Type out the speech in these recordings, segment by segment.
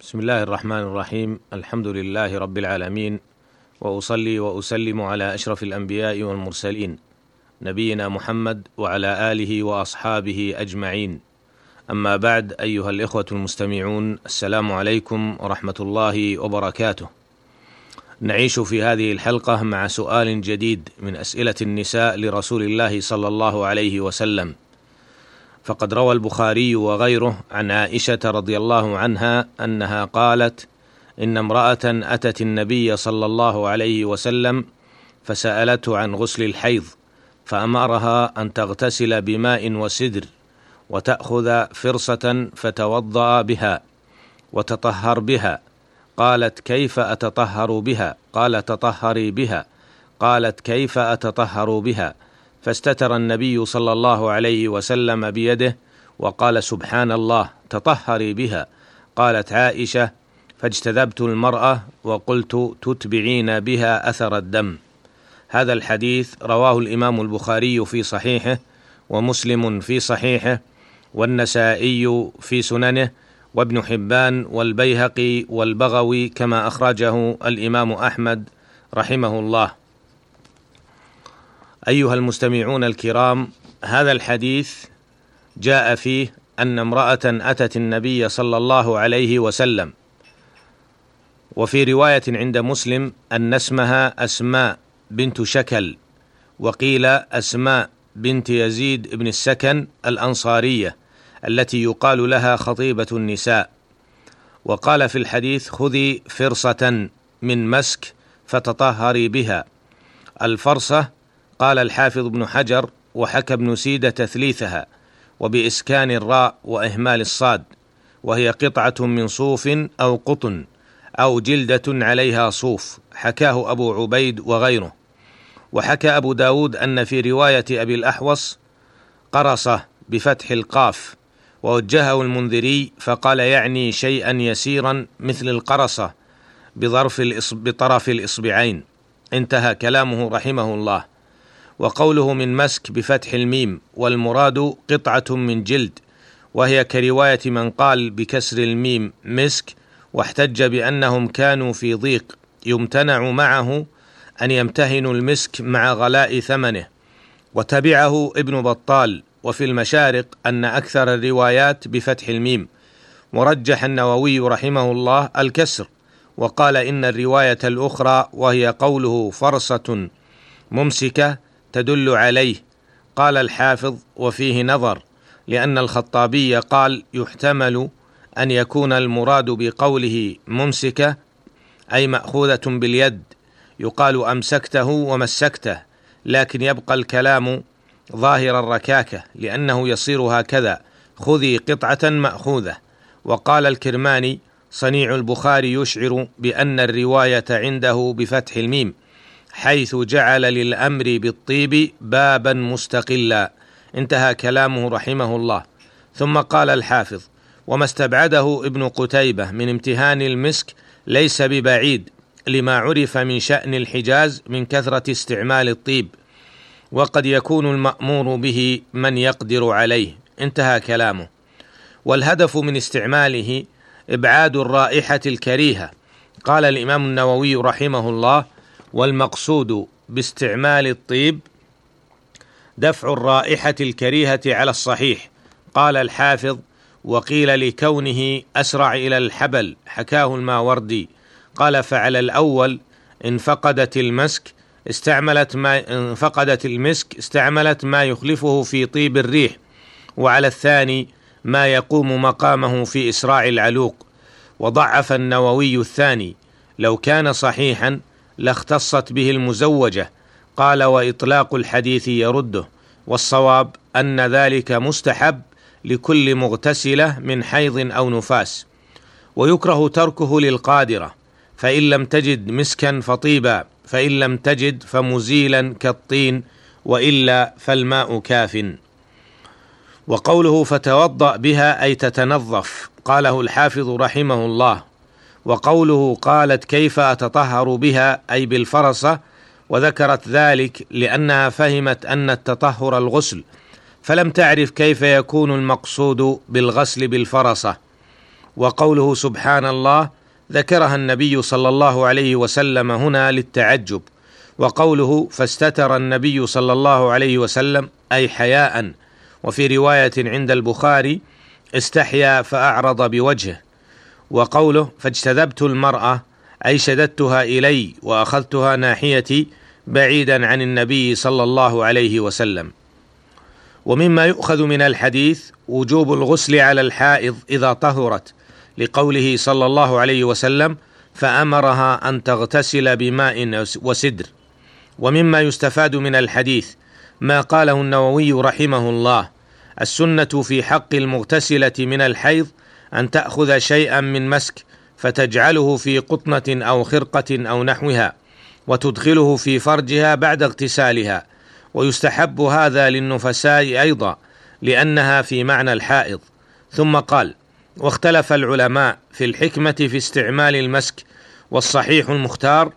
بسم الله الرحمن الرحيم الحمد لله رب العالمين واصلي واسلم على اشرف الانبياء والمرسلين نبينا محمد وعلى اله واصحابه اجمعين اما بعد ايها الاخوه المستمعون السلام عليكم ورحمه الله وبركاته نعيش في هذه الحلقة مع سؤال جديد من اسئله النساء لرسول الله صلى الله عليه وسلم فقد روى البخاري وغيره عن عائشة رضي الله عنها أنها قالت إن امرأة أتت النبي صلى الله عليه وسلم فسألته عن غسل الحيض فأمرها أن تغتسل بماء وسدر وتأخذ فرصة فتوضأ بها وتطهر بها. قالت كيف أتطهر بها؟ قال تطهري بها. قالت كيف أتطهر بها؟ فاستتر النبي صلى الله عليه وسلم بيده وقال سبحان الله تطهري بها. قالت عائشة فاجتذبت المرأة وقلت تتبعين بها أثر الدم. هذا الحديث رواه الإمام البخاري في صحيحه ومسلم في صحيحه والنسائي في سننه وابن حبان والبيهقي والبغوي كما أخرجه الإمام أحمد رحمه الله. أيها المستمعون الكرام هذا الحديث جاء فيه أن امرأة أتت النبي صلى الله عليه وسلم. وفي رواية عند مسلم أن اسمها أسماء بنت شكل وقيل أسماء بنت يزيد بن السكن الأنصارية التي يقال لها خطيبة النساء. وقال في الحديث خذي فرصة من مسك فتطهري بها الفرصة قال الحافظ ابن حجر وحكى ابن سيدة تثليثها وبإسكان الراء وإهمال الصاد وهي قطعة من صوف أو قطن أو جلدة عليها صوف حكاه أبو عبيد وغيره. وحكى أبو داود أن في رواية أبي الأحوص قرصه بفتح القاف ووجهه المنذري فقال يعني شيئا يسيرا مثل القرصة بظرف بطرف الإصبعين. انتهى كلامه رحمه الله. وقوله من مسك بفتح الميم والمراد قطعة من جلد وهي كرواية من قال بكسر الميم مسك واحتج بأنهم كانوا في ضيق يمتنع معه أن يمتهنوا المسك مع غلاء ثمنه. وتبعه ابن بطال وفي المشارق أن أكثر الروايات بفتح الميم. ورجح النووي رحمه الله الكسر وقال إن الرواية الأخرى وهي قوله فرصة ممسكة تدل عليه. قال الحافظ وفيه نظر لأن الخطابي قال يحتمل أن يكون المراد بقوله ممسكة أي مأخوذة باليد. يقال أمسكته ومسكته لكن يبقى الكلام ظاهر الركاكة لأنه يصير هكذا خذي قطعة مأخوذة وقال الكرماني صنيع البخاري يشعر بأن الرواية عنده بفتح الميم حيث جعل للأمر بالطيب بابا مستقلا. انتهى كلامه رحمه الله. ثم قال الحافظ وما استبعده ابن قتيبة من امتهان المسك ليس ببعيد لما عرف من شأن الحجاز من كثرة استعمال الطيب. وقد يكون المأمور به من يقدر عليه. انتهى كلامه. والهدف من استعماله إبعاد الرائحة الكريهة. قال الإمام النووي رحمه الله والمقصود باستعمال الطيب دفع الرائحة الكريهة على الصحيح. قال الحافظ وقيل لكونه أسرع إلى الحبل حكاه الماوردي. قال فعلى الأول ان فقدت المسك استعملت ما ان فقدت المسك استعملت ما يخلفه في طيب الريح. وعلى الثاني ما يقوم مقامه في إسراع العلوق. وضعف النووي الثاني. لو كان صحيحا لاختصت به المزوجة. قال وإطلاق الحديث يرده. والصواب أن ذلك مستحب لكل مغتسلة من حيض أو نفاس. ويكره تركه للقادرة. فإن لم تجد مسكا فطيبا. فإن لم تجد فمزيلا كالطين. وإلا فالماء كاف. وقوله فتوضأ بها أي تتنظف. قاله الحافظ رحمه الله. وقوله قالت كيف أتطهر بها أي بالفرصة وذكرت ذلك لأنها فهمت أن التطهر الغسل. فلم تعرف كيف يكون المقصود بالغسل بالفرصة. وقوله سبحان الله ذكرها النبي صلى الله عليه وسلم هنا للتعجب. وقوله فاستتر النبي صلى الله عليه وسلم أي حياء. وفي رواية عند البخاري استحيا فأعرض بوجهه. وقوله فاجتذبت المرأة أي شددتها إلي وأخذتها ناحيتي بعيدا عن النبي صلى الله عليه وسلم. ومما يؤخذ من الحديث وجوب الغسل على الحائض إذا طهرت لقوله صلى الله عليه وسلم فأمرها أن تغتسل بماء وسدر. ومما يستفاد من الحديث ما قاله النووي رحمه الله السنة في حق المغتسلة من الحيض أن تأخذ شيئا من مسك فتجعله في قطنة أو خرقة أو نحوها وتدخله في فرجها بعد اغتسالها. ويستحب هذا للنفساء أيضا لأنها في معنى الحائض. ثم قال واختلف العلماء في الحكمة في استعمال المسك والصحيح المختار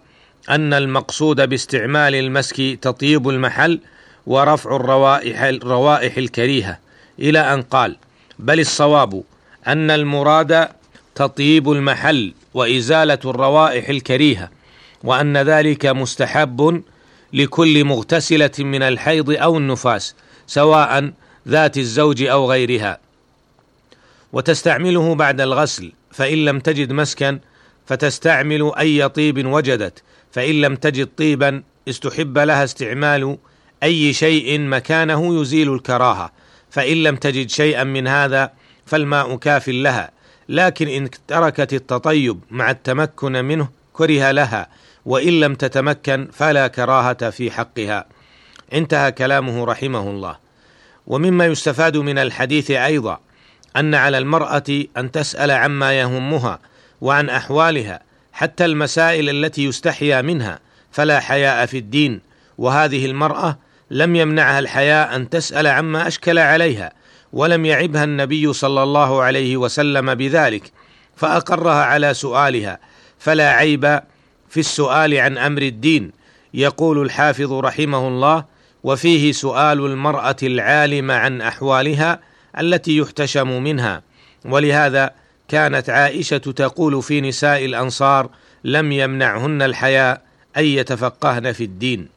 أن المقصود باستعمال المسك تطيب المحل ورفع الروائح الروائح الكريهة. إلى أن قال بل الصواب أن المراد تطيب المحل وإزالة الروائح الكريهة وأن ذلك مستحب لكل مغتسلة من الحيض أو النفاس سواء ذات الزوج أو غيرها. وتستعمله بعد الغسل فإن لم تجد مسكا فتستعمل أي طيب وجدت فإن لم تجد طيبا استحب لها استعمال أي شيء مكانه يزيل الكراهة فإن لم تجد شيئا من هذا فالماء كاف لها لكن إن تركت التطيب مع التمكن منه كره لها وإن لم تتمكن فلا كراهة في حقها. انتهى كلامه رحمه الله. ومما يستفاد من الحديث أيضا أن على المرأة أن تسأل عما يهمها وعن أحوالها حتى المسائل التي يستحيا منها فلا حياء في الدين. وهذه المرأة لم يمنعها الحياء أن تسأل عما أشكل عليها ولم يعبها النبي صلى الله عليه وسلم بذلك فأقرها على سؤالها فلا عيب في السؤال عن أمر الدين يقول الحافظ رحمه الله وفيه سؤال المرأة العالمه عن أحوالها التي يحتشم منها ولهذا كانت عائشة تقول في نساء الأنصار لم يمنعهن الحياء أن يتفقهن في الدين.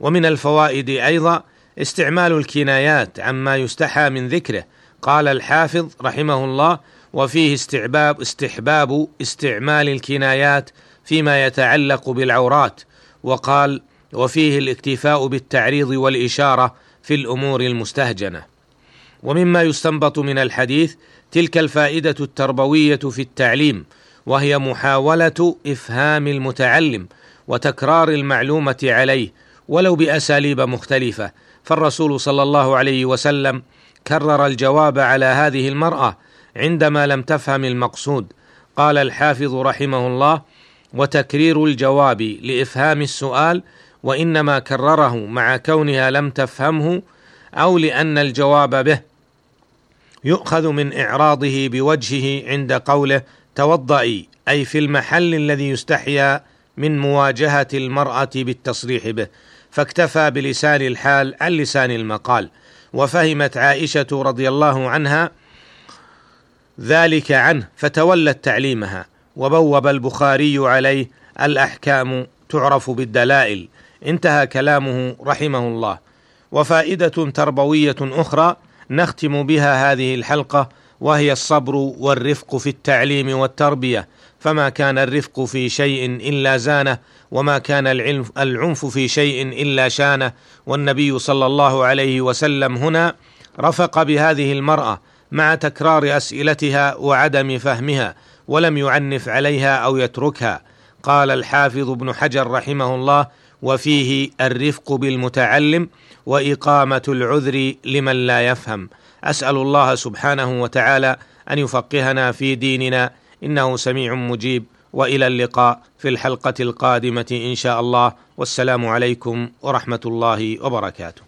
ومن الفوائد أيضا استعمال الكنايات عما يستحى من ذكره. قال الحافظ رحمه الله وفيه استحباب استحباب استعمال الكنايات فيما يتعلق بالعورات. وقال وفيه الاكتفاء بالتعريض والإشارة في الأمور المستهجنة. ومما يستنبط من الحديث تلك الفائدة التربوية في التعليم وهي محاولة إفهام المتعلم وتكرار المعلومة عليه ولو بأساليب مختلفة. فالرسول صلى الله عليه وسلم كرر الجواب على هذه المرأة عندما لم تفهم المقصود. قال الحافظ رحمه الله وتكرير الجواب لإفهام السؤال وإنما كرره مع كونها لم تفهمه أو لأن الجواب به يؤخذ من إعراضه بوجهه عند قوله توضئي أي في المحل الذي يستحيا من مواجهة المرأة بالتصريح به. فاكتفى بلسان الحال عن لسان المقال. وفهمت عائشة رضي الله عنها ذلك عنه فتولت تعليمها وبوب البخاري عليه الأحكام تعرف بالدلائل. انتهى كلامه رحمه الله. وفائدة تربوية أخرى نختم بها هذه الحلقة وهي الصبر والرفق في التعليم والتربية. فما كان الرفق في شيء إلا زانه وما كان العنف في شيء إلا شانه. والنبي صلى الله عليه وسلم هنا رفق بهذه المرأة مع تكرار أسئلتها وعدم فهمها ولم يعنف عليها أو يتركها. قال الحافظ ابن حجر رحمه الله وفيه الرفق بالمتعلم وإقامة العذر لمن لا يفهم أسأل الله سبحانه وتعالى أن يفقهنا في ديننا إنه سميع مجيب وإلى اللقاء في الحلقة القادمة إن شاء الله. والسلام عليكم ورحمة الله وبركاته.